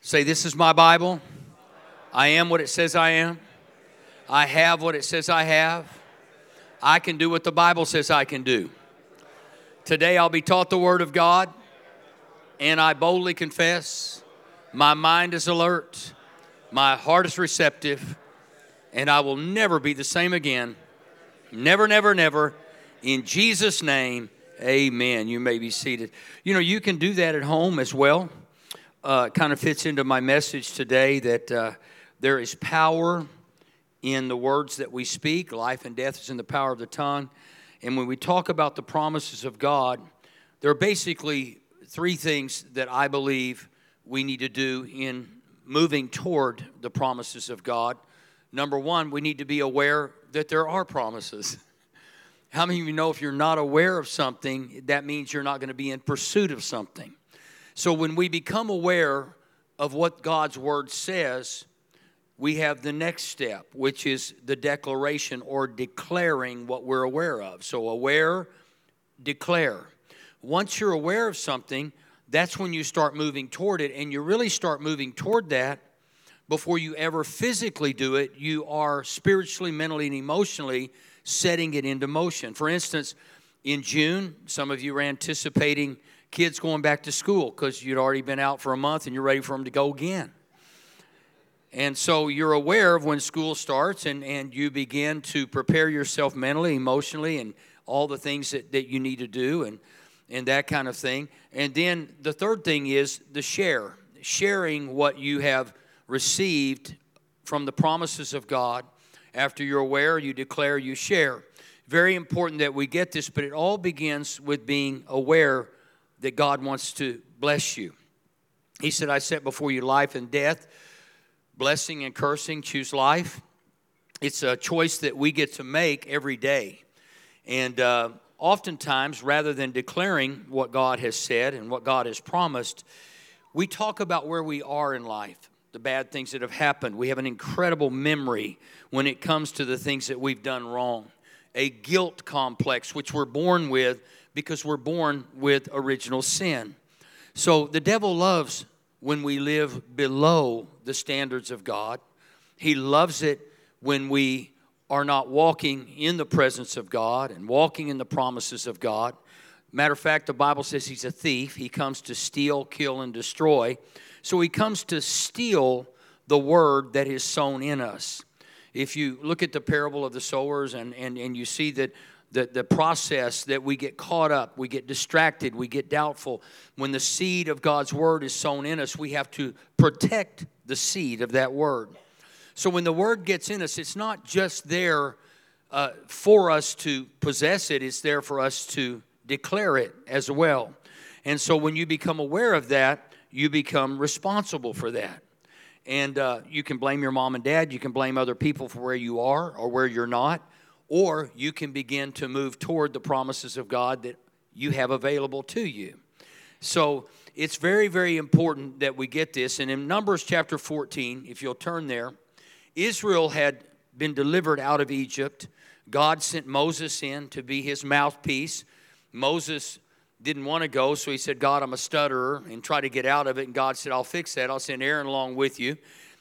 Say, This is my Bible. I am what it says I am. I have what it says I have. I can do what the Bible says I can do. Today I'll be taught the Word of God, and I boldly confess my mind is alert, my heart is receptive, and I will never be the same again. Never, never, never. In Jesus' name, Amen. You may be seated. You know, you can do that at home as well. Uh, kind of fits into my message today that uh, there is power in the words that we speak. Life and death is in the power of the tongue. And when we talk about the promises of God, there are basically three things that I believe we need to do in moving toward the promises of God. Number one, we need to be aware that there are promises. How many of you know if you're not aware of something, that means you're not going to be in pursuit of something? So when we become aware of what God's word says, we have the next step, which is the declaration or declaring what we're aware of. So, aware, declare. Once you're aware of something, that's when you start moving toward it, and you really start moving toward that before you ever physically do it. You are spiritually, mentally, and emotionally setting it into motion. For instance, in June, some of you are anticipating kids going back to school because you'd already been out for a month and you're ready for them to go again. And so you're aware of when school starts and, and you begin to prepare yourself mentally, emotionally, and all the things that, that you need to do and, and that kind of thing. And then the third thing is the share, sharing what you have received from the promises of God after you're aware, you declare, you share. Very important that we get this, but it all begins with being aware that God wants to bless you. He said, I set before you life and death, blessing and cursing. Choose life. It's a choice that we get to make every day. And uh, oftentimes, rather than declaring what God has said and what God has promised, we talk about where we are in life the bad things that have happened. We have an incredible memory when it comes to the things that we've done wrong. A guilt complex, which we're born with because we're born with original sin. So the devil loves when we live below the standards of God. He loves it when we are not walking in the presence of God and walking in the promises of God. Matter of fact, the Bible says he's a thief. He comes to steal, kill, and destroy. So he comes to steal the word that is sown in us. If you look at the parable of the sowers and, and, and you see that the, the process that we get caught up, we get distracted, we get doubtful. When the seed of God's word is sown in us, we have to protect the seed of that word. So when the word gets in us, it's not just there uh, for us to possess it, it's there for us to declare it as well. And so when you become aware of that, you become responsible for that. And uh, you can blame your mom and dad, you can blame other people for where you are or where you're not, or you can begin to move toward the promises of God that you have available to you. So it's very, very important that we get this. And in Numbers chapter 14, if you'll turn there, Israel had been delivered out of Egypt. God sent Moses in to be his mouthpiece. Moses didn't want to go, so he said, God, I'm a stutterer, and try to get out of it. And God said, I'll fix that. I'll send Aaron along with you.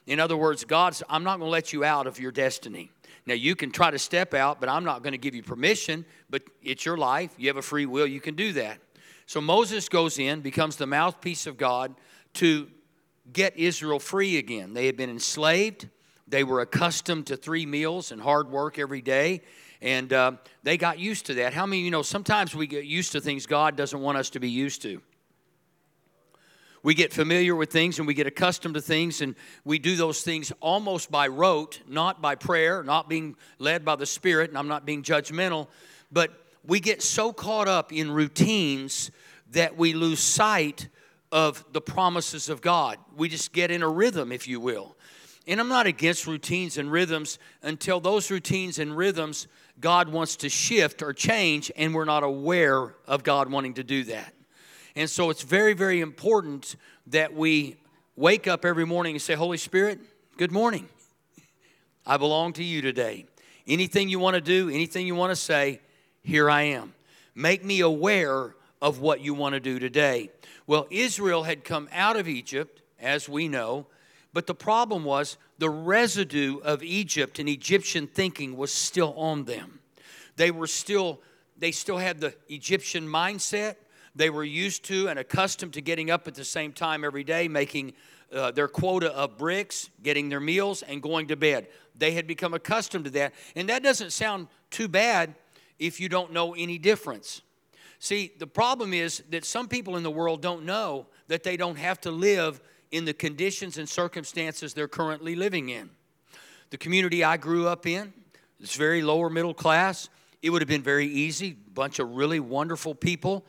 In other words, God's, I'm not going to let you out of your destiny. Now, you can try to step out, but I'm not going to give you permission, but it's your life. You have a free will. You can do that. So Moses goes in, becomes the mouthpiece of God to get Israel free again. They had been enslaved, they were accustomed to three meals and hard work every day. And uh, they got used to that. How many you know sometimes we get used to things God doesn't want us to be used to? We get familiar with things and we get accustomed to things, and we do those things almost by rote, not by prayer, not being led by the Spirit, and I'm not being judgmental, but we get so caught up in routines that we lose sight of the promises of God. We just get in a rhythm, if you will. And I'm not against routines and rhythms until those routines and rhythms God wants to shift or change, and we're not aware of God wanting to do that. And so it's very, very important that we wake up every morning and say, Holy Spirit, good morning. I belong to you today. Anything you want to do, anything you want to say, here I am. Make me aware of what you want to do today. Well, Israel had come out of Egypt, as we know, but the problem was the residue of Egypt and Egyptian thinking was still on them. They were still they still had the Egyptian mindset. They were used to and accustomed to getting up at the same time every day, making uh, their quota of bricks, getting their meals, and going to bed. They had become accustomed to that. And that doesn't sound too bad if you don't know any difference. See, the problem is that some people in the world don't know that they don't have to live in the conditions and circumstances they're currently living in. The community I grew up in, it's very lower middle class. It would have been very easy, bunch of really wonderful people,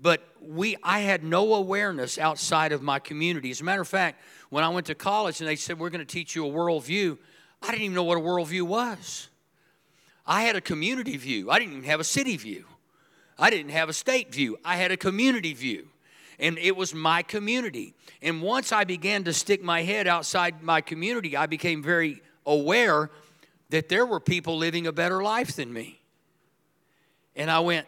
but we I had no awareness outside of my community. As a matter of fact, when I went to college and they said we're going to teach you a worldview, I didn't even know what a worldview was. I had a community view. I didn't even have a city view. I didn't have a state view. I had a community view. And it was my community. And once I began to stick my head outside my community, I became very aware that there were people living a better life than me. And I went,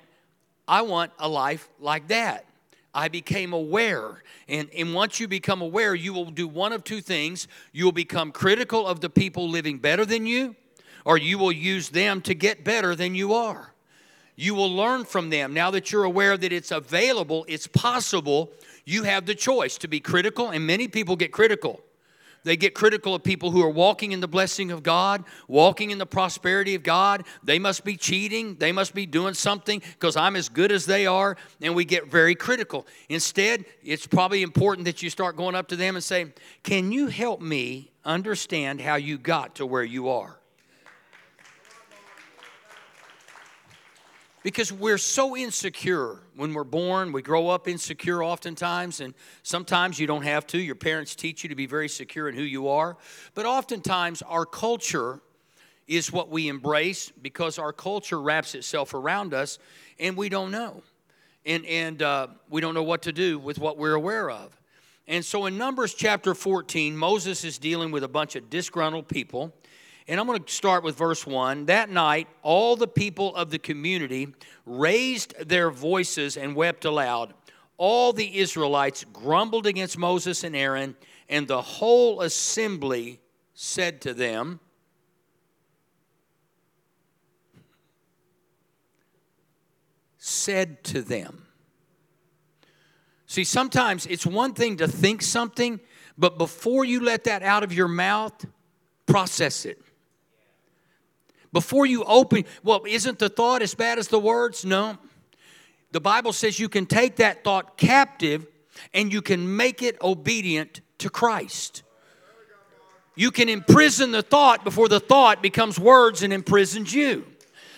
I want a life like that. I became aware. And, and once you become aware, you will do one of two things. You will become critical of the people living better than you, or you will use them to get better than you are. You will learn from them. Now that you're aware that it's available, it's possible, you have the choice to be critical, and many people get critical. They get critical of people who are walking in the blessing of God, walking in the prosperity of God. They must be cheating. They must be doing something because I'm as good as they are. And we get very critical. Instead, it's probably important that you start going up to them and say, Can you help me understand how you got to where you are? because we're so insecure when we're born. We grow up insecure oftentimes, and sometimes you don't have to. Your parents teach you to be very secure in who you are. But oftentimes, our culture is what we embrace because our culture wraps itself around us, and we don't know. And, and uh, we don't know what to do with what we're aware of. And so in Numbers chapter 14, Moses is dealing with a bunch of disgruntled people and I'm going to start with verse 1. That night, all the people of the community raised their voices and wept aloud. All the Israelites grumbled against Moses and Aaron, and the whole assembly said to them, said to them. See, sometimes it's one thing to think something, but before you let that out of your mouth, process it. Before you open, well, isn't the thought as bad as the words? No. The Bible says you can take that thought captive and you can make it obedient to Christ. You can imprison the thought before the thought becomes words and imprisons you.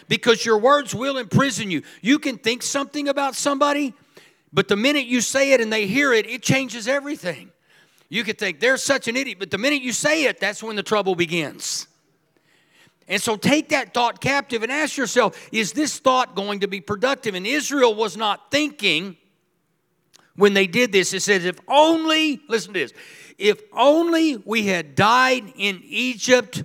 Because your words will imprison you. You can think something about somebody, but the minute you say it and they hear it, it changes everything. You could think they're such an idiot, but the minute you say it, that's when the trouble begins. And so take that thought captive and ask yourself, is this thought going to be productive? And Israel was not thinking when they did this. It says, if only, listen to this, if only we had died in Egypt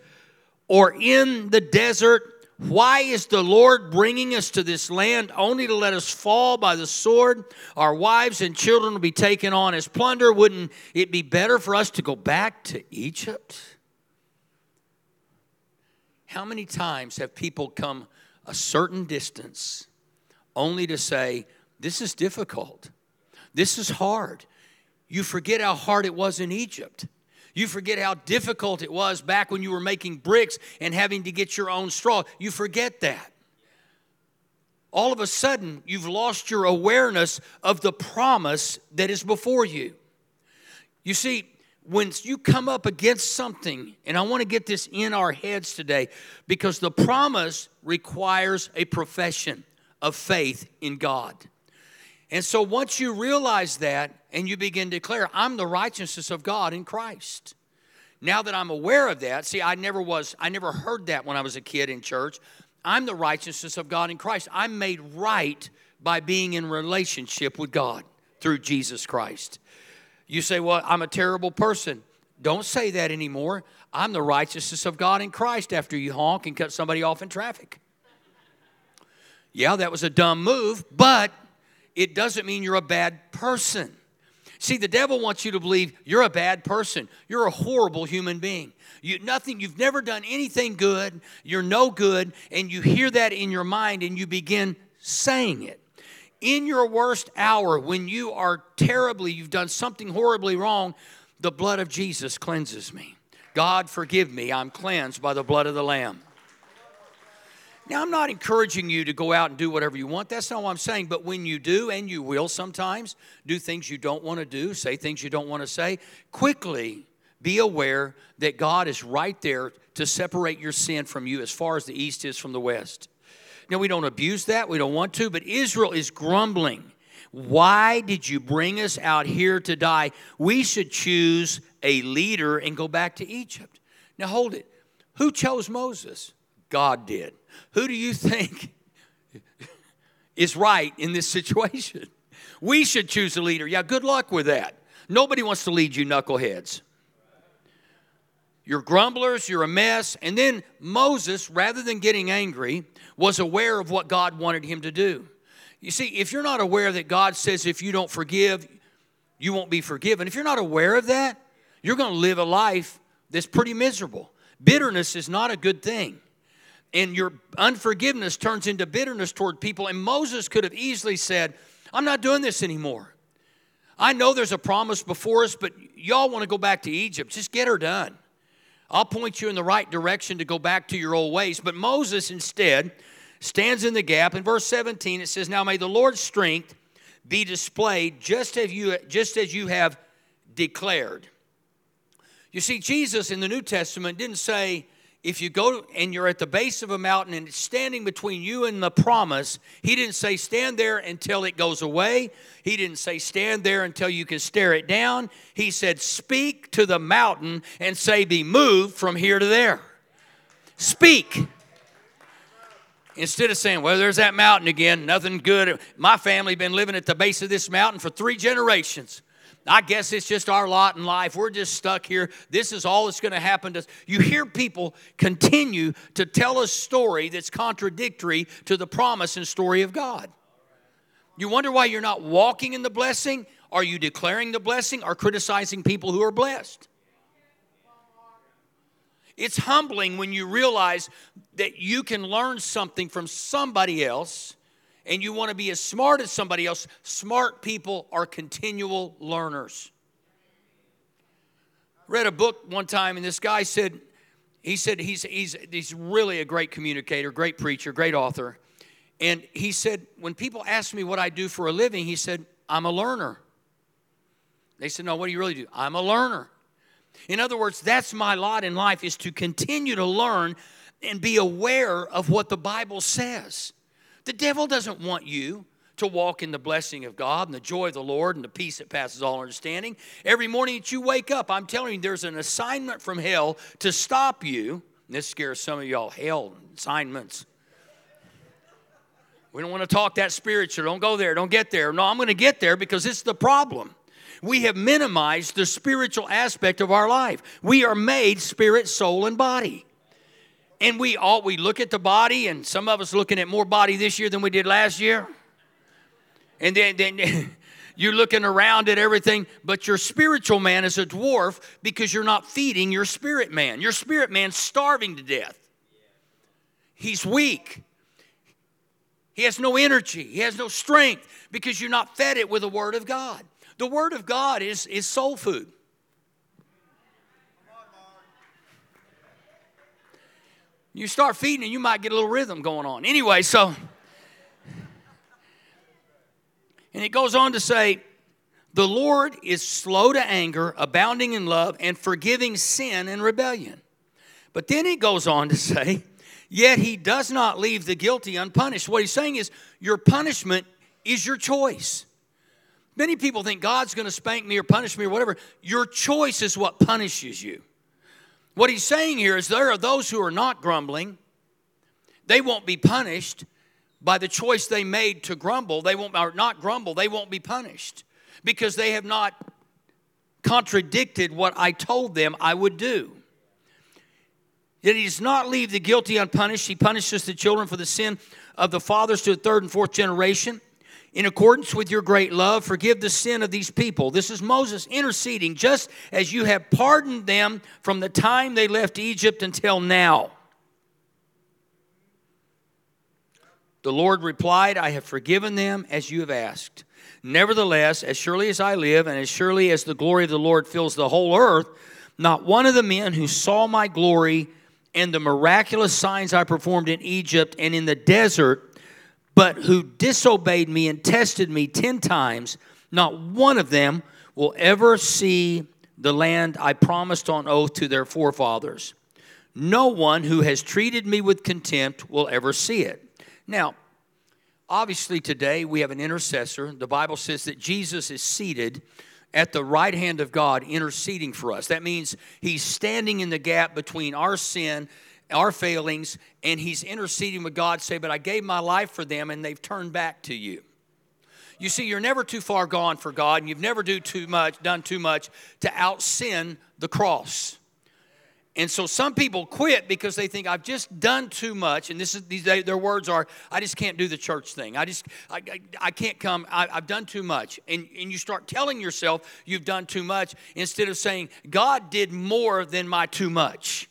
or in the desert, why is the Lord bringing us to this land only to let us fall by the sword? Our wives and children will be taken on as plunder. Wouldn't it be better for us to go back to Egypt? How many times have people come a certain distance only to say, This is difficult. This is hard. You forget how hard it was in Egypt. You forget how difficult it was back when you were making bricks and having to get your own straw. You forget that. All of a sudden, you've lost your awareness of the promise that is before you. You see, when you come up against something, and I want to get this in our heads today because the promise requires a profession of faith in God. And so once you realize that and you begin to declare, I'm the righteousness of God in Christ. Now that I'm aware of that, see, I never was, I never heard that when I was a kid in church. I'm the righteousness of God in Christ. I'm made right by being in relationship with God through Jesus Christ. You say, Well, I'm a terrible person. Don't say that anymore. I'm the righteousness of God in Christ after you honk and cut somebody off in traffic. Yeah, that was a dumb move, but it doesn't mean you're a bad person. See, the devil wants you to believe you're a bad person. You're a horrible human being. You nothing you've never done anything good. You're no good and you hear that in your mind and you begin saying it. In your worst hour when you are terribly you've done something horribly wrong, the blood of Jesus cleanses me. God forgive me. I'm cleansed by the blood of the lamb. Now, I'm not encouraging you to go out and do whatever you want. That's not what I'm saying. But when you do, and you will sometimes, do things you don't want to do, say things you don't want to say, quickly be aware that God is right there to separate your sin from you as far as the east is from the west. Now, we don't abuse that, we don't want to, but Israel is grumbling. Why did you bring us out here to die? We should choose a leader and go back to Egypt. Now, hold it. Who chose Moses? God did. Who do you think is right in this situation? We should choose a leader. Yeah, good luck with that. Nobody wants to lead you knuckleheads. You're grumblers, you're a mess. And then Moses, rather than getting angry, was aware of what God wanted him to do. You see, if you're not aware that God says if you don't forgive, you won't be forgiven, if you're not aware of that, you're going to live a life that's pretty miserable. Bitterness is not a good thing and your unforgiveness turns into bitterness toward people. And Moses could have easily said, I'm not doing this anymore. I know there's a promise before us, but y'all want to go back to Egypt. Just get her done. I'll point you in the right direction to go back to your old ways. But Moses instead stands in the gap. In verse 17, it says, Now may the Lord's strength be displayed just as you, just as you have declared. You see, Jesus in the New Testament didn't say, if you go and you're at the base of a mountain and it's standing between you and the promise, he didn't say stand there until it goes away. He didn't say stand there until you can stare it down. He said speak to the mountain and say be moved from here to there. Speak. Instead of saying, well, there's that mountain again, nothing good. My family been living at the base of this mountain for three generations. I guess it's just our lot in life. We're just stuck here. This is all that's going to happen to us. You hear people continue to tell a story that's contradictory to the promise and story of God. You wonder why you're not walking in the blessing? Are you declaring the blessing or criticizing people who are blessed? It's humbling when you realize that you can learn something from somebody else and you want to be as smart as somebody else, smart people are continual learners. Read a book one time, and this guy said, he said he's, he's, he's really a great communicator, great preacher, great author. And he said, when people ask me what I do for a living, he said, I'm a learner. They said, No, what do you really do? I'm a learner. In other words, that's my lot in life is to continue to learn and be aware of what the Bible says. The devil doesn't want you to walk in the blessing of God and the joy of the Lord and the peace that passes all understanding. Every morning that you wake up, I'm telling you, there's an assignment from hell to stop you. And This scares some of y'all. Hell assignments. We don't want to talk that spiritual. Don't go there. Don't get there. No, I'm going to get there because it's the problem. We have minimized the spiritual aspect of our life. We are made spirit, soul, and body. And we all we look at the body, and some of us looking at more body this year than we did last year. And then, then you're looking around at everything, but your spiritual man is a dwarf because you're not feeding your spirit man. Your spirit man's starving to death. He's weak. He has no energy. He has no strength because you're not fed it with the Word of God. The Word of God is, is soul food. You start feeding and you might get a little rhythm going on. Anyway, so, and it goes on to say, the Lord is slow to anger, abounding in love, and forgiving sin and rebellion. But then he goes on to say, yet he does not leave the guilty unpunished. What he's saying is, your punishment is your choice. Many people think God's going to spank me or punish me or whatever. Your choice is what punishes you. What he's saying here is there are those who are not grumbling. They won't be punished by the choice they made to grumble. They won't or not grumble. They won't be punished because they have not contradicted what I told them I would do. Yet he does not leave the guilty unpunished. He punishes the children for the sin of the fathers to the third and fourth generation. In accordance with your great love, forgive the sin of these people. This is Moses interceding, just as you have pardoned them from the time they left Egypt until now. The Lord replied, I have forgiven them as you have asked. Nevertheless, as surely as I live, and as surely as the glory of the Lord fills the whole earth, not one of the men who saw my glory and the miraculous signs I performed in Egypt and in the desert, but who disobeyed me and tested me ten times, not one of them will ever see the land I promised on oath to their forefathers. No one who has treated me with contempt will ever see it. Now, obviously, today we have an intercessor. The Bible says that Jesus is seated at the right hand of God interceding for us. That means he's standing in the gap between our sin, our failings, and he's interceding with God, say, But I gave my life for them and they've turned back to you. You see, you're never too far gone for God, and you've never do too much, done too much to out sin the cross. And so some people quit because they think I've just done too much. And this is these their words are I just can't do the church thing. I just I, I, I can't come. I, have done too much. And and you start telling yourself you've done too much instead of saying God did more than my too much.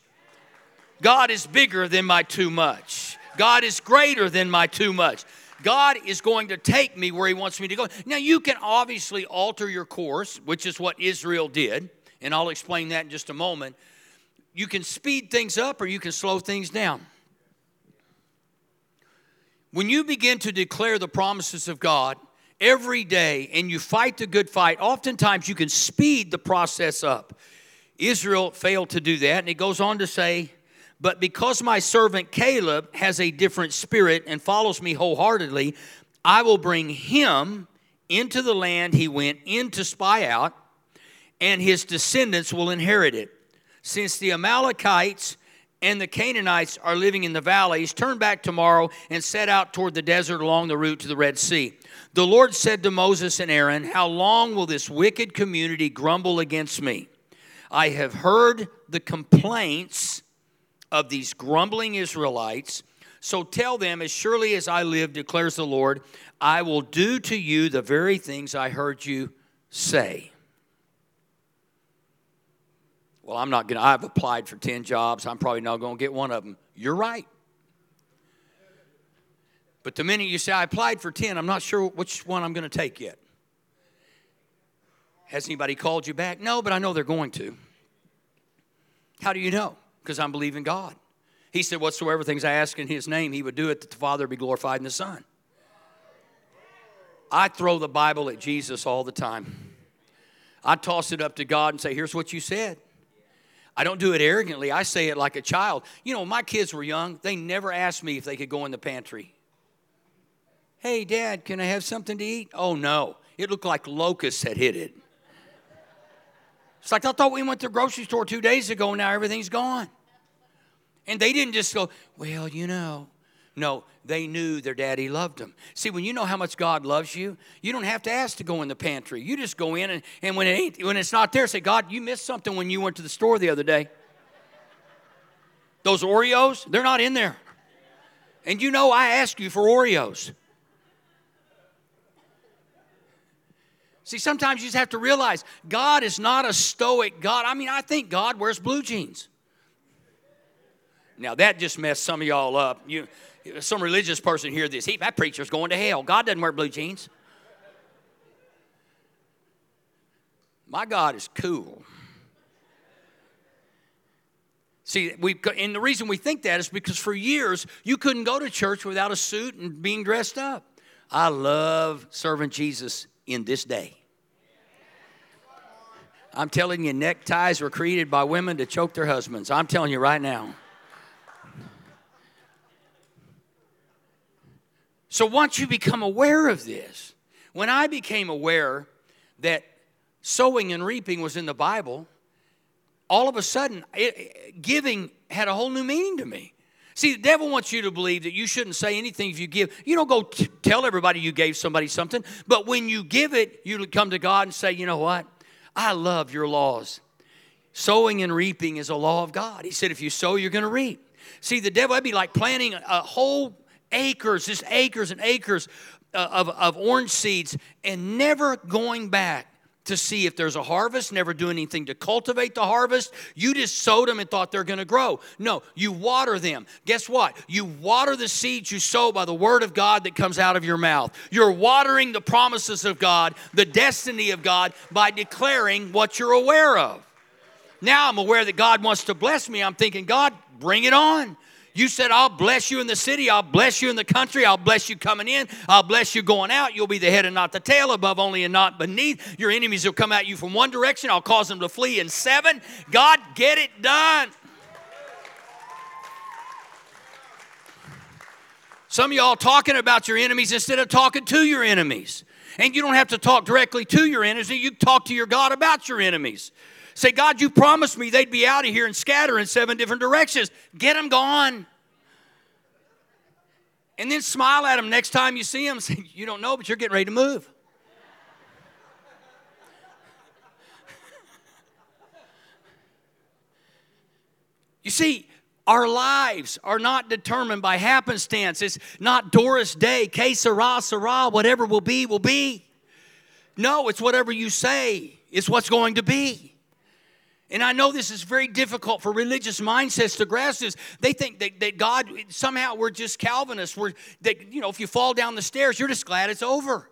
God is bigger than my too much. God is greater than my too much. God is going to take me where He wants me to go. Now, you can obviously alter your course, which is what Israel did, and I'll explain that in just a moment you can speed things up or you can slow things down. When you begin to declare the promises of God every day and you fight the good fight, oftentimes you can speed the process up. Israel failed to do that, and he goes on to say, But because my servant Caleb has a different spirit and follows me wholeheartedly, I will bring him into the land he went in to spy out, and his descendants will inherit it since the Amalekites and the Canaanites are living in the valleys, turn back tomorrow and set out toward the desert along the route to the Red Sea. The Lord said to Moses and Aaron, How long will this wicked community grumble against me? I have heard the complaints of these grumbling Israelites. So tell them, as surely as I live, declares the Lord, I will do to you the very things I heard you say. Well, I'm not going to, I've applied for 10 jobs. I'm probably not going to get one of them. You're right. But the minute you say, I applied for 10, I'm not sure which one I'm going to take yet. Has anybody called you back? No, but I know they're going to. How do you know? Because I'm believing God. He said, Whatsoever things I ask in His name, He would do it that the Father be glorified in the Son. I throw the Bible at Jesus all the time. I toss it up to God and say, Here's what you said. I don't do it arrogantly. I say it like a child. You know, my kids were young. They never asked me if they could go in the pantry. Hey, Dad, can I have something to eat? Oh, no. It looked like locusts had hit it. It's like I thought we went to the grocery store two days ago, and now everything's gone. And they didn't just go, well, you know. No, they knew their daddy loved them. See, when you know how much God loves you, you don't have to ask to go in the pantry. You just go in, and, and when, it when it's not there, say, God, you missed something when you went to the store the other day. Those Oreos, they're not in there. And you know, I ask you for Oreos. See, sometimes you just have to realize God is not a stoic God. I mean, I think God wears blue jeans. Now, that just messed some of y'all up. You, some religious person hear this. He, that preacher's going to hell. God doesn't wear blue jeans. My God is cool. See, we and the reason we think that is because for years you couldn't go to church without a suit and being dressed up. I love serving Jesus in this day. I'm telling you, neckties were created by women to choke their husbands. I'm telling you right now. So once you become aware of this, when I became aware that sowing and reaping was in the Bible, all of a sudden, it, giving had a whole new meaning to me. See, the devil wants you to believe that you shouldn't say anything if you give. You don't go t- tell everybody you gave somebody something, but when you give it, you come to God and say, you know what? I love your laws. Sowing and reaping is a law of God. He said, if you sow, you're going to reap. See, the devil, that'd be like planting a whole acres, just acres and acres uh, of, of orange seeds and never going back to see if there's a harvest, never do anything to cultivate the harvest. You just sowed them and thought they're going to grow. No, you water them. Guess what? You water the seeds you sow by the word of God that comes out of your mouth. You're watering the promises of God, the destiny of God, by declaring what you're aware of. Now I'm aware that God wants to bless me. I'm thinking, God, bring it on. You said, I'll bless you in the city, I'll bless you in the country, I'll bless you coming in, I'll bless you going out. You'll be the head and not the tail, above only and not beneath. Your enemies will come at you from one direction, I'll cause them to flee in seven. God, get it done. Some of y'all talking about your enemies instead of talking to your enemies. And you don't have to talk directly to your enemies, you talk to your God about your enemies. Say, God, you promised me they'd be out of here and scatter in seven different directions. Get them gone. And then smile at them next time you see them. Say, You don't know, but you're getting ready to move. you see, our lives are not determined by happenstance. It's not Doris Day, que sera, whatever will be, will be. No, it's whatever you say, it's what's going to be. And I know this is very difficult for religious mindsets to grasp this. They think that, that God, somehow we're just Calvinists. We're, that, you know, if you fall down the stairs, you're just glad it's over.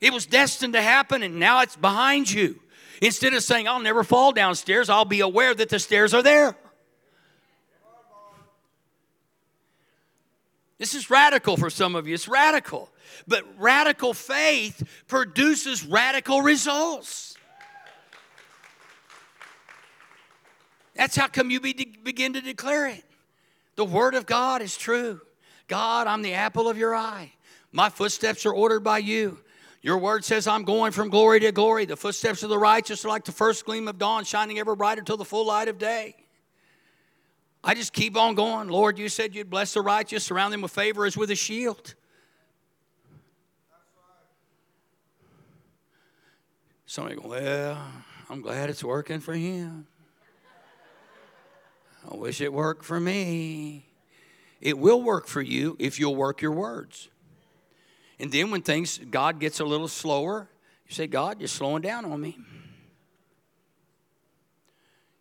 It was destined to happen and now it's behind you. Instead of saying, I'll never fall downstairs, I'll be aware that the stairs are there. This is radical for some of you. It's radical. But radical faith produces radical results. That's how come you be, begin to declare it. The word of God is true. God, I'm the apple of your eye. My footsteps are ordered by you. Your word says I'm going from glory to glory. The footsteps of the righteous are like the first gleam of dawn, shining ever brighter till the full light of day. I just keep on going. Lord, you said you'd bless the righteous, surround them with favor as with a shield. Somebody go, well, I'm glad it's working for him. I wish it worked for me. It will work for you if you'll work your words. And then when things, God gets a little slower, you say, God, you're slowing down on me.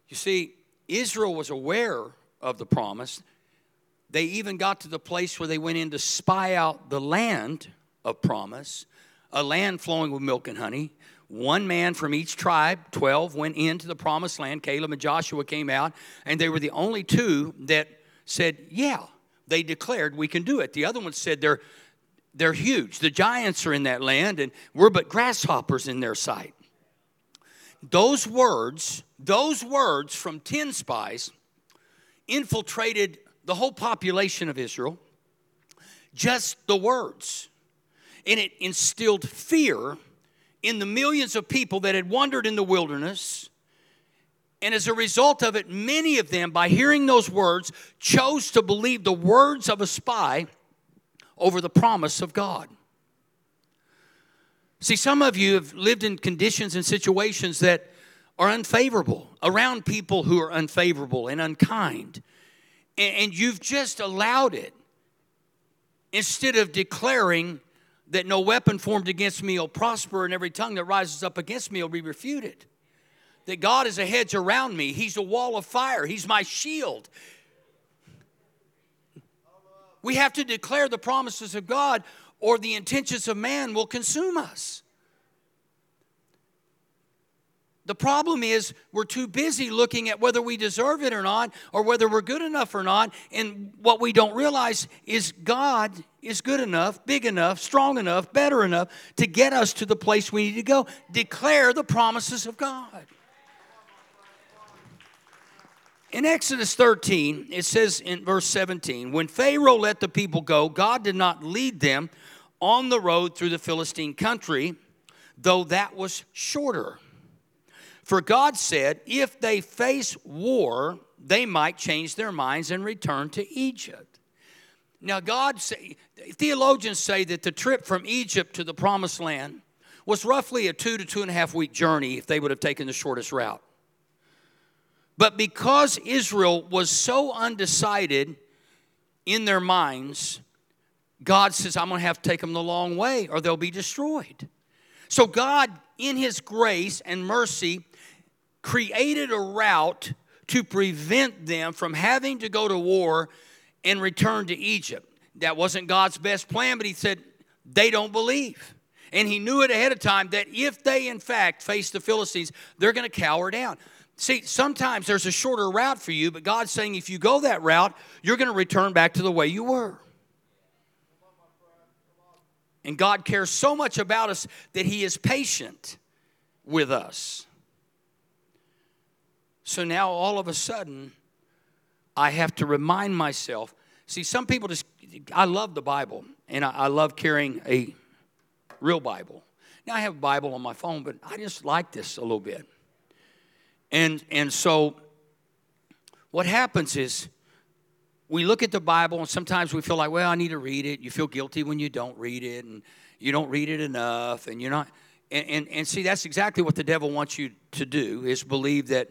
You see, Israel was aware of the promise. They even got to the place where they went in to spy out the land of promise, a land flowing with milk and honey. One man from each tribe, 12, went into the promised land. Caleb and Joshua came out, and they were the only two that said, Yeah, they declared we can do it. The other ones said they're, they're huge. The giants are in that land, and we're but grasshoppers in their sight. Those words, those words from 10 spies infiltrated the whole population of Israel. Just the words. And it instilled fear in the millions of people that had wandered in the wilderness. And as a result of it, many of them, by hearing those words, chose to believe the words of a spy over the promise of God. See, some of you have lived in conditions and situations that are unfavorable, around people who are unfavorable and unkind. And you've just allowed it instead of declaring that no weapon formed against me will prosper, and every tongue that rises up against me will be refuted. That God is a hedge around me, He's a wall of fire, He's my shield. We have to declare the promises of God, or the intentions of man will consume us. The problem is we're too busy looking at whether we deserve it or not, or whether we're good enough or not. And what we don't realize is God is good enough, big enough, strong enough, better enough to get us to the place we need to go. Declare the promises of God. In Exodus 13, it says in verse 17, when Pharaoh let the people go, God did not lead them on the road through the Philistine country though that was shorter. For God said, if they face war, they might change their minds and return to Egypt. Now, God say, theologians say that the trip from Egypt to the promised land was roughly a two to two and a half week journey if they would have taken the shortest route. But because Israel was so undecided in their minds, God says, I'm going to have to take them the long way or they'll be destroyed. So, God, in His grace and mercy, created a route to prevent them from having to go to war and return to Egypt. That wasn't God's best plan, but He said, they don't believe. And He knew it ahead of time that if they, in fact, face the Philistines, they're going to cower down. See, sometimes there's a shorter route for you, but God's saying if you go that route, you're going to return back to the way you were. And God cares so much about us that He is patient with us. So now all of a sudden, I have to remind myself. See, some people just, I love the Bible, and I, I love carrying a real Bible. Now I have a Bible on my phone, but I just like this a little bit. And, and so what happens is we look at the Bible, and sometimes we feel like, well, I need to read it. You feel guilty when you don't read it, and you don't read it enough, and you're not. And, and, and see, that's exactly what the devil wants you to do is believe that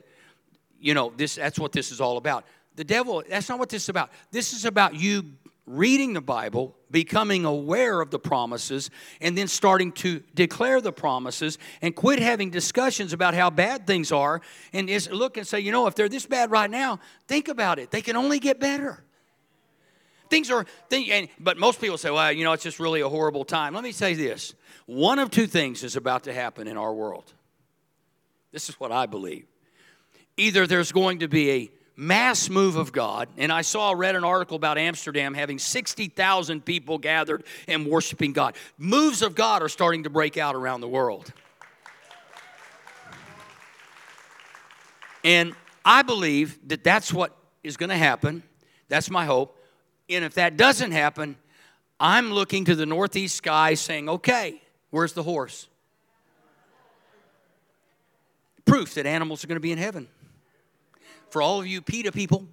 you know, this that's what this is all about. The devil, that's not what this is about. This is about you reading the Bible, becoming aware of the promises, and then starting to declare the promises and quit having discussions about how bad things are and just look and say, you know, if they're this bad right now, think about it. They can only get better. Things are, and, but most people say, well, you know, it's just really a horrible time. Let me say this one of two things is about to happen in our world. This is what I believe either there's going to be a mass move of God. And I saw, read an article about Amsterdam having 60,000 people gathered and worshiping God. Moves of God are starting to break out around the world. And I believe that that's what is going to happen. That's my hope. And if that doesn't happen, I'm looking to the northeast sky saying, okay, where's the horse? Proof that animals are going to be in heaven for all of you PETA people.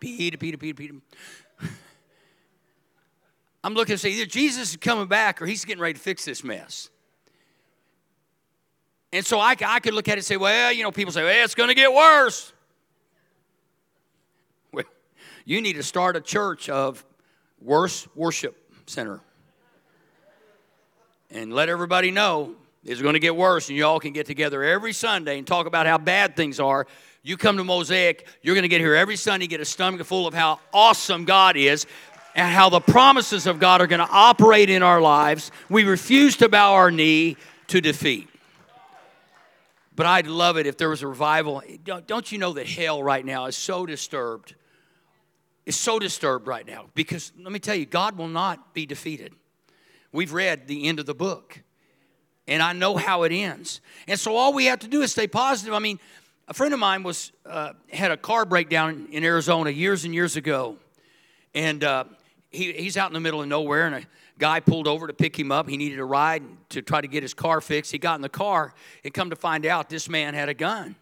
PETA, PETA, PETA, PETA. I'm looking to say either Jesus is coming back or he's getting ready to fix this mess. And so I, I could look at it and say, well, you know, people say, well, it's going to get worse. Well, you need to start a church of worse worship center and let everybody know it's going to get worse, and you all can get together every Sunday and talk about how bad things are. You come to Mosaic, you're going to get here every Sunday, get a stomach full of how awesome God is and how the promises of God are going to operate in our lives. We refuse to bow our knee to defeat. But I'd love it if there was a revival. Don't you know that hell right now is so disturbed? Is so disturbed right now because let me tell you, God will not be defeated. We've read the end of the book and I know how it ends. And so all we have to do is stay positive. I mean, a friend of mine was uh, had a car breakdown in Arizona years and years ago, and uh, he, he's out in the middle of nowhere, and a guy pulled over to pick him up. He needed a ride to try to get his car fixed. He got in the car, and come to find out, this man had a gun.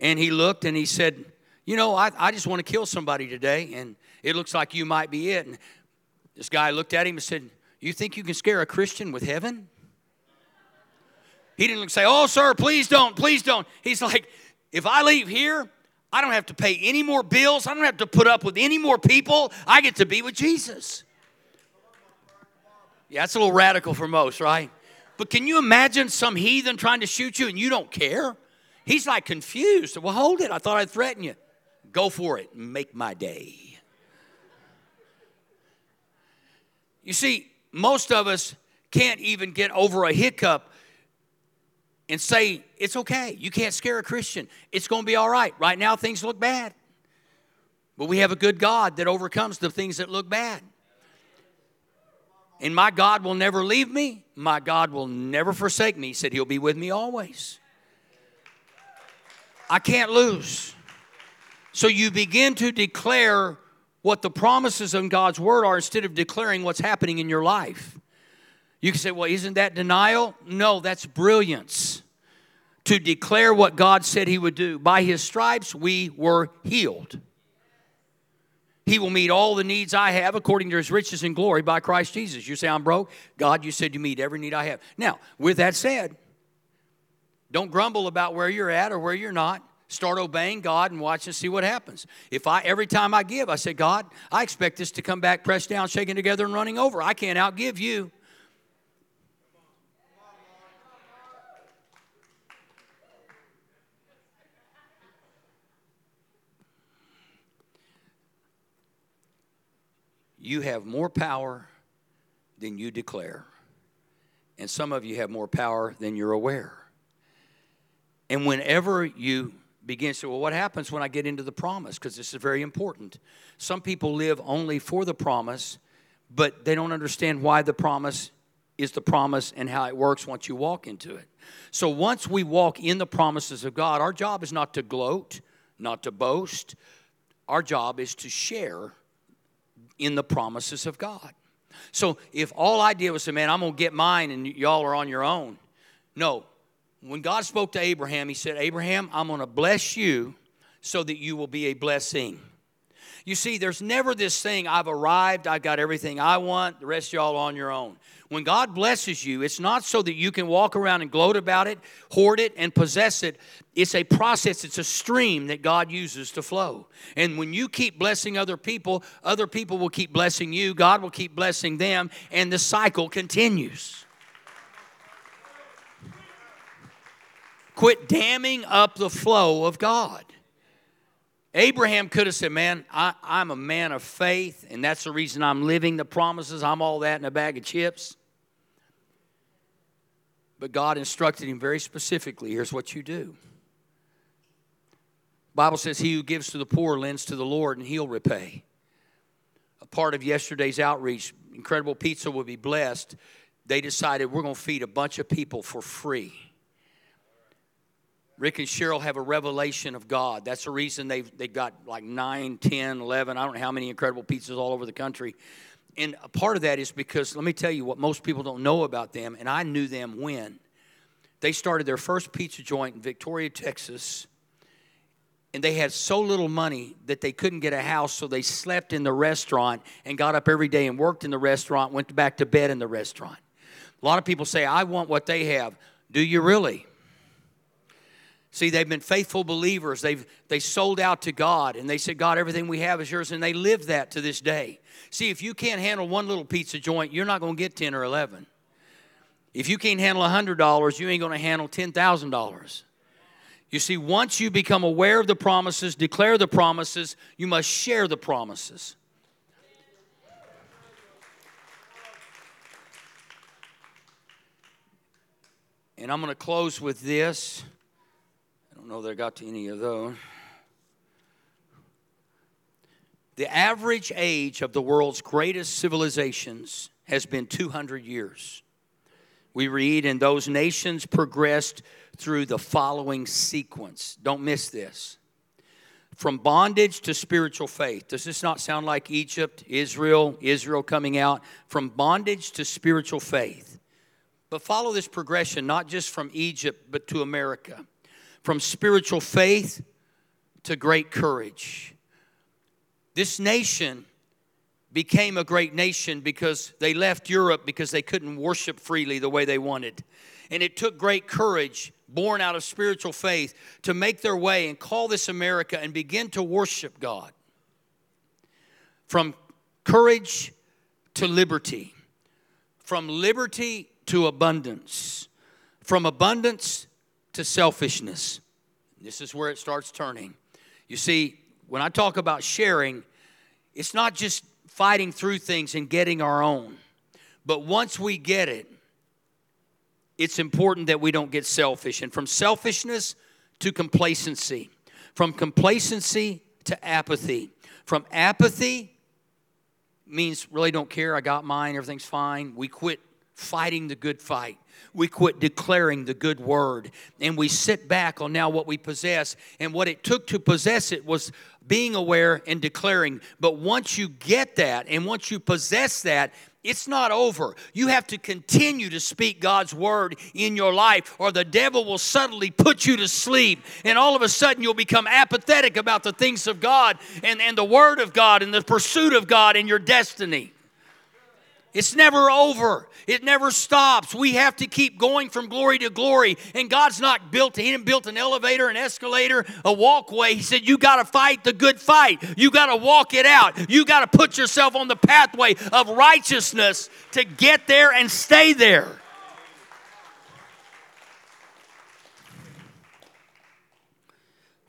And he looked and he said, "You know, I, I just want to kill somebody today, and it looks like you might be it." And this guy looked at him and said, "You think you can scare a Christian with heaven?" He didn't say, Oh, sir, please don't, please don't. He's like, If I leave here, I don't have to pay any more bills. I don't have to put up with any more people. I get to be with Jesus. Yeah, that's a little radical for most, right? But can you imagine some heathen trying to shoot you and you don't care? He's like confused. Well, hold it. I thought I'd threaten you. Go for it. Make my day. You see, most of us can't even get over a hiccup and say, it's okay. You can't scare a Christian. It's going to be all right. Right now, things look bad. But we have a good God that overcomes the things that look bad. And my God will never leave me. My God will never forsake me. He said, He'll be with me always. I can't lose. So you begin to declare what the promises in God's word are instead of declaring what's happening in your life. You can say, well, isn't that denial? No, that's brilliance. To declare what God said He would do. By His stripes, we were healed. He will meet all the needs I have according to His riches and glory by Christ Jesus. You say, I'm broke? God, you said you meet every need I have. Now, with that said, don't grumble about where you're at or where you're not. Start obeying God and watch and see what happens. If I every time I give, I say, God, I expect this to come back pressed down, shaken together, and running over. I can't outgive you. You have more power than you declare. And some of you have more power than you're aware. And whenever you begin to say, well, what happens when I get into the promise? Because this is very important. Some people live only for the promise, but they don't understand why the promise is the promise and how it works once you walk into it. So once we walk in the promises of God, our job is not to gloat, not to boast. Our job is to share in the promises of God. So if all I did was say, man, I'm going to get mine and y'all are on your own. No, when God spoke to Abraham, he said, Abraham, I'm going to bless you so that you will be a blessing. You see, there's never this thing, I've arrived, I've got everything I want, the rest of y'all on your own. When God blesses you, it's not so that you can walk around and gloat about it, hoard it, and possess it. It's a process, it's a stream that God uses to flow. And when you keep blessing other people, other people will keep blessing you, God will keep blessing them, and the cycle continues. Quit damming up the flow of God. Abraham could have said, Man, I, am a man of faith, and that's the reason I'm living the promises. I'm all that in a bag of chips. But God instructed him very specifically here's what you do. Bible says, He who gives to the poor lends to the Lord, and he'll repay. A part of yesterday's outreach, Incredible Pizza will be blessed. They decided we're going to feed a bunch of people for free. Rick and Cheryl have a revelation of God. That's the reason they've, they've got like 9, 10, 11, I don't know how many incredible pizzas all over the country. And a part of that is because, let me tell you what most people don't know about them, and I knew them when. They started their first pizza joint in Victoria, Texas, and they had so little money that they couldn't get a house, so they slept in the restaurant and got up every day and worked in the restaurant, went back to bed in the restaurant. A lot of people say, I want what they have. Do you really? See, they've been faithful believers. They've they sold out to God and they said, God, everything we have is yours, and they live that to this day. See, if you can't handle one little pizza joint, you're not going to get 10 or 11. If you can't handle $100, you ain't going to handle $10,000. You see, once you become aware of the promises, declare the promises, you must share the promises. And I'm going to close with this know that I got to any of those. The average age of the world's greatest civilizations has been 200 years. We read, and those nations progressed through the following sequence. Don't miss this. From bondage to spiritual faith. Does this not sound like Egypt, Israel, Israel coming out? From bondage to spiritual faith. But follow this progression, not just from Egypt, but to America from spiritual faith to great courage. This nation became a great nation because they left Europe because they couldn't worship freely the way they wanted. And it took great courage, born out of spiritual faith, to make their way and call this America and begin to worship God. From courage to liberty, from liberty to abundance, from abundance to selfishness. This is where it starts turning. You see, when I talk about sharing, it's not just fighting through things and getting our own. But once we get it, it's important that we don't get selfish. And from selfishness to complacency, from complacency to apathy, from apathy means really don't care, I got mine, everything's fine. We quit fighting the good fight. We quit declaring the good word. And we sit back on now what we possess. And what it took to possess it was being aware and declaring. But once you get that and once you possess that, it's not over. You have to continue to speak God's word in your life, or the devil will suddenly put you to sleep. And all of a sudden, you'll become apathetic about the things of God and, and the word of God and the pursuit of God and your destiny. It's never over. It never stops. We have to keep going from glory to glory. And God's not built, He didn't build an elevator, an escalator, a walkway. He said, You got to fight the good fight. You got to walk it out. You got to put yourself on the pathway of righteousness to get there and stay there.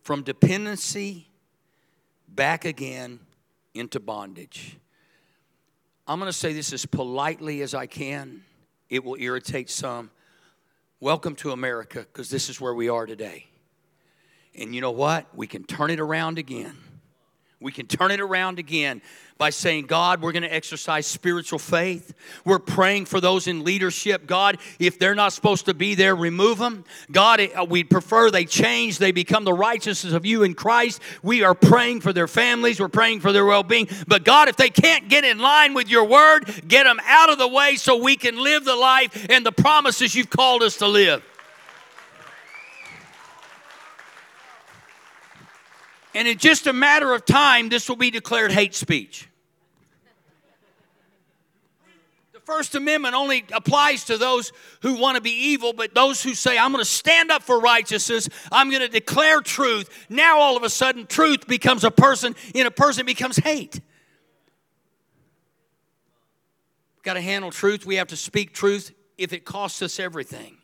From dependency back again into bondage. I'm going to say this as politely as I can. It will irritate some. Welcome to America because this is where we are today. And you know what? We can turn it around again. We can turn it around again by saying, God, we're going to exercise spiritual faith. We're praying for those in leadership. God, if they're not supposed to be there, remove them. God, uh, we prefer they change, they become the righteousness of you in Christ. We are praying for their families, we're praying for their well being. But God, if they can't get in line with your word, get them out of the way so we can live the life and the promises you've called us to live. And in just a matter of time, this will be declared hate speech. The First Amendment only applies to those who want to be evil, but those who say, I'm going to stand up for righteousness, I'm going to declare truth. Now, all of a sudden, truth becomes a person, in a person becomes hate. We've Got to handle truth. We have to speak truth if it costs us everything.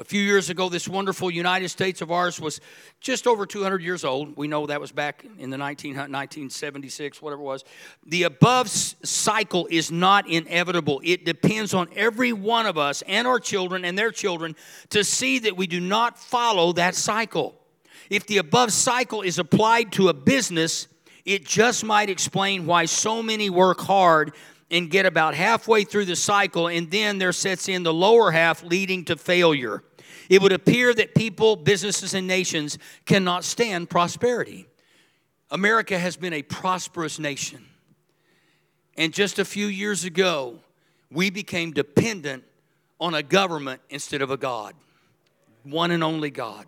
A few years ago, this wonderful United States of ours was just over 200 years old. We know that was back in the 19, 1976, whatever it was. The above cycle is not inevitable. It depends on every one of us and our children and their children to see that we do not follow that cycle. If the above cycle is applied to a business, it just might explain why so many work hard and get about halfway through the cycle, and then there sets in the lower half, leading to failure it would appear that people, businesses, and nations cannot stand prosperity. America has been a prosperous nation. And just a few years ago, we became dependent on a government instead of a God, one and only God.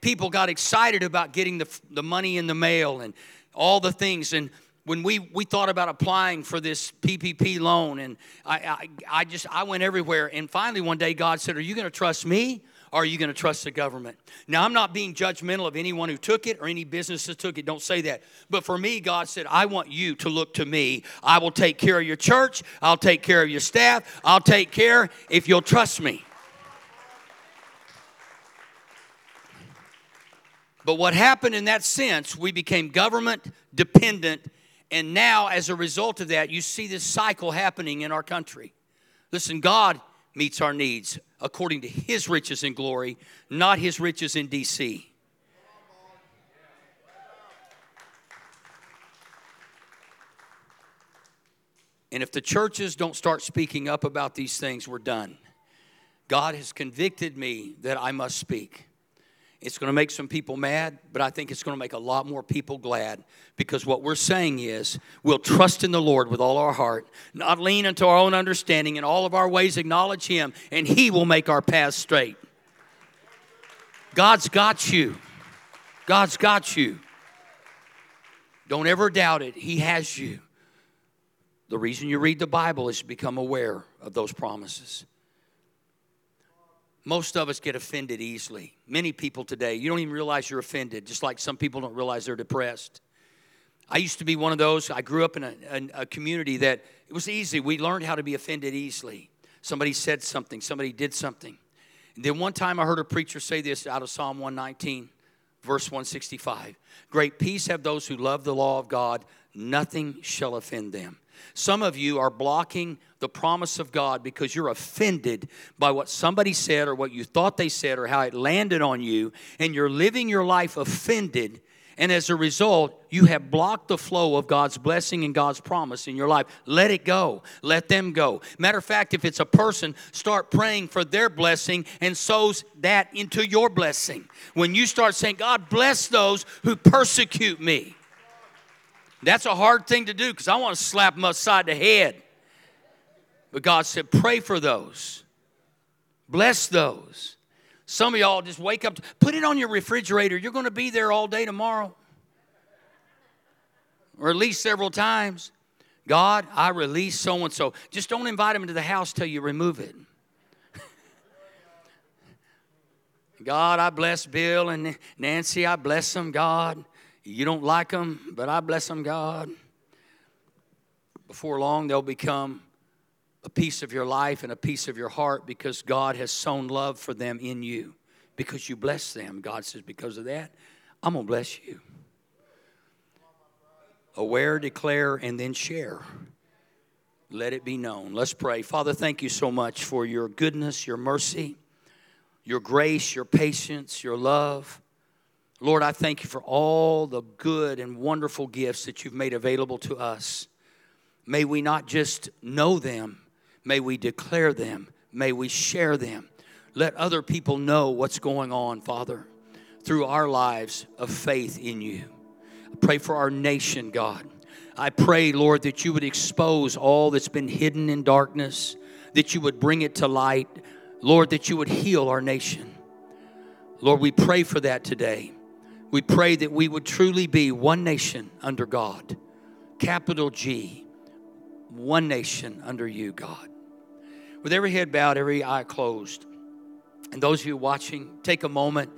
People got excited about getting the, the money in the mail and all the things. And when we, we thought about applying for this PPP loan, and I, I, I just I went everywhere. And finally, one day, God said, "Are you going to trust me, are you going to trust the government? Now, I'm not being judgmental of anyone who took it or any business that took it. Don't say that. But for me, God said, I want you to look to me. I will take care of your church. I'll take care of your staff. I'll take care if you'll trust me. But what happened in that sense, we became government dependent. And now, as a result of that, you see this cycle happening in our country. Listen, God meets our needs according to his riches and glory, not his riches in DC. And if the churches don't start speaking up about these things, we're done. God has convicted me that I must speak. It's going to make some people mad, but I think it's going to make a lot more people glad because what we're saying is we'll trust in the Lord with all our heart, not lean into our own understanding, in all of our ways acknowledge Him, and He will make our paths straight. God's got you. God's got you. Don't ever doubt it. He has you. The reason you read the Bible is to become aware of those promises. Most of us get offended easily. Many people today, you don't even realize you're offended, just like some people don't realize they're depressed. I used to be one of those. I grew up in a, a, a community that it was easy. We learned how to be offended easily. Somebody said something, somebody did something. And then one time I heard a preacher say this out of Psalm 119, verse 165 Great peace have those who love the law of God, nothing shall offend them. Some of you are blocking the promise of God because you're offended by what somebody said or what you thought they said or how it landed on you, and you're living your life offended. And as a result, you have blocked the flow of God's blessing and God's promise in your life. Let it go. Let them go. Matter of fact, if it's a person, start praying for their blessing and sows that into your blessing. When you start saying, God, bless those who persecute me. That's a hard thing to do because I want to slap them upside the head. But God said, pray for those, bless those. Some of y'all just wake up, put it on your refrigerator. You're going to be there all day tomorrow, or at least several times. God, I release so and so. Just don't invite them into the house till you remove it. God, I bless Bill and Nancy. I bless them, God. You don't like them, but I bless them, God. Before long, they'll become a piece of your life and a piece of your heart because God has sown love for them in you. Because you bless them. God says, because of that, I'm going to bless you. Aware, declare, and then share. Let it be known. Let's pray. Father, thank you so much for your goodness, your mercy, your grace, your patience, your love. Lord, I thank you for all the good and wonderful gifts that you've made available to us. May we not just know them, May we declare them. May we share them. Let other people know what's going on, Father, through our lives of faith in you. I pray for our nation, God. I pray, Lord, that you would expose all that's been hidden in darkness, that you would bring it to light. Lord, that you would heal our nation. Lord, we pray for that today. We pray that we would truly be one nation under God, capital G, one nation under you, God with every head bowed, every eye closed. And those of you watching, take a moment.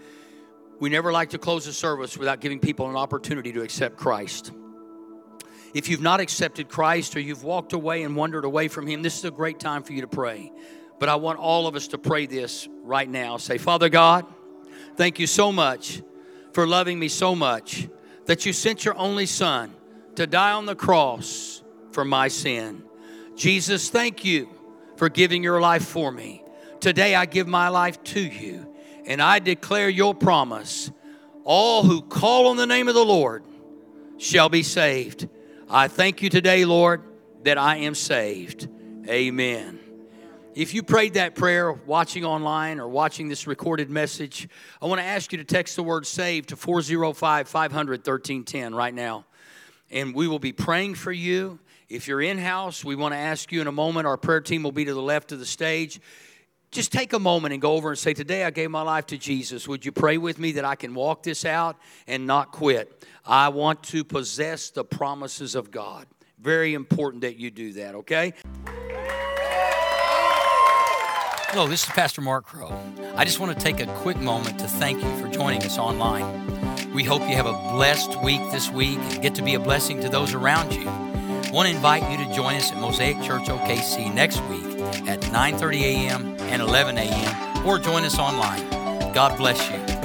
We never like to close a service without giving people an opportunity to accept Christ. If you've not accepted Christ or you've walked away and wandered away from Him, this is a great time for you to pray. But I want all of us to pray this right now. Say, Father God, thank you so much for loving me so much that you sent your only Son to die on the cross for my sin. Jesus, thank you for giving your life for me. Today I give my life to you, and I declare your promise all who call on the name of the Lord shall be saved. I thank you today, Lord, that I am saved. Amen. If you prayed that prayer watching online or watching this recorded message, I want to ask you to text the word SAVE to 405 500 1310 right now. And we will be praying for you. If you're in house, we want to ask you in a moment. Our prayer team will be to the left of the stage. Just take a moment and go over and say, Today I gave my life to Jesus. Would you pray with me that I can walk this out and not quit? I want to possess the promises of God. Very important that you do that, okay? Hello, this is Pastor Mark Crow. I just want to take a quick moment to thank you for joining us online. We hope you have a blessed week this week and get to be a blessing to those around you. I want to invite you to join us at Mosaic Church OKC next week at 9:30 a.m. and 11 a.m. or join us online. God bless you.